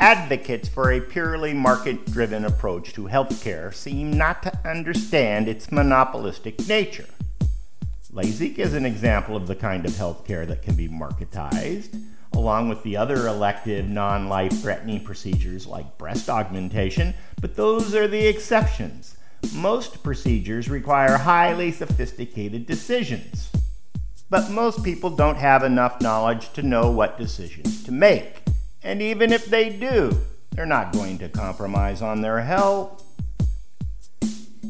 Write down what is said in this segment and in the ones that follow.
Advocates for a purely market driven approach to healthcare seem not to understand its monopolistic nature. LASIK is an example of the kind of healthcare that can be marketized, along with the other elective non life threatening procedures like breast augmentation, but those are the exceptions. Most procedures require highly sophisticated decisions. But most people don't have enough knowledge to know what decisions to make. And even if they do, they're not going to compromise on their health.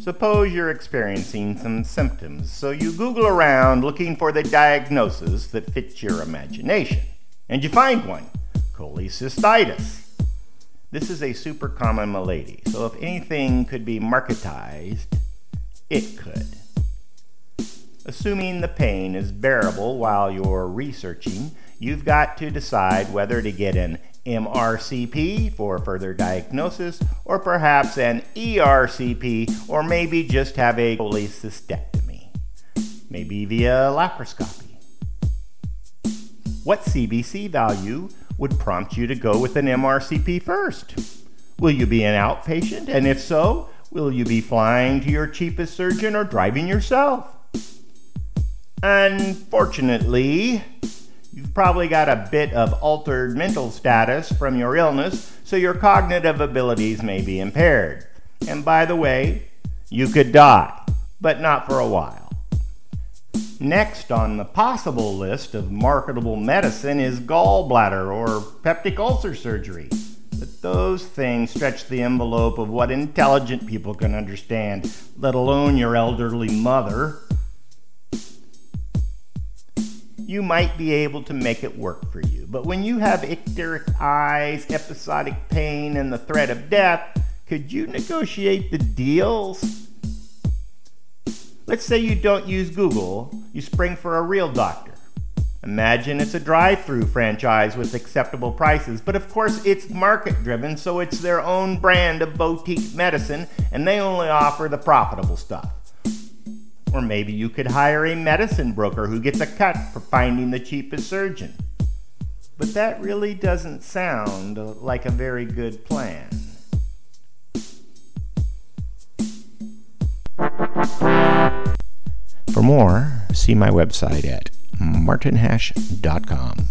Suppose you're experiencing some symptoms, so you Google around looking for the diagnosis that fits your imagination. And you find one cholecystitis. This is a super common malady, so if anything could be marketized, it could. Assuming the pain is bearable while you're researching, you've got to decide whether to get an MRCP for further diagnosis, or perhaps an ERCP, or maybe just have a cholecystectomy, maybe via laparoscopy. What CBC value would prompt you to go with an MRCP first? Will you be an outpatient? And if so, will you be flying to your cheapest surgeon or driving yourself? Unfortunately, you've probably got a bit of altered mental status from your illness, so your cognitive abilities may be impaired. And by the way, you could die, but not for a while. Next on the possible list of marketable medicine is gallbladder or peptic ulcer surgery. But those things stretch the envelope of what intelligent people can understand, let alone your elderly mother. You might be able to make it work for you, but when you have icteric eyes, episodic pain, and the threat of death, could you negotiate the deals? Let's say you don't use Google, you spring for a real doctor. Imagine it's a drive through franchise with acceptable prices, but of course it's market driven, so it's their own brand of boutique medicine, and they only offer the profitable stuff. Or maybe you could hire a medicine broker who gets a cut for finding the cheapest surgeon. But that really doesn't sound like a very good plan. For more, see my website at martinhash.com.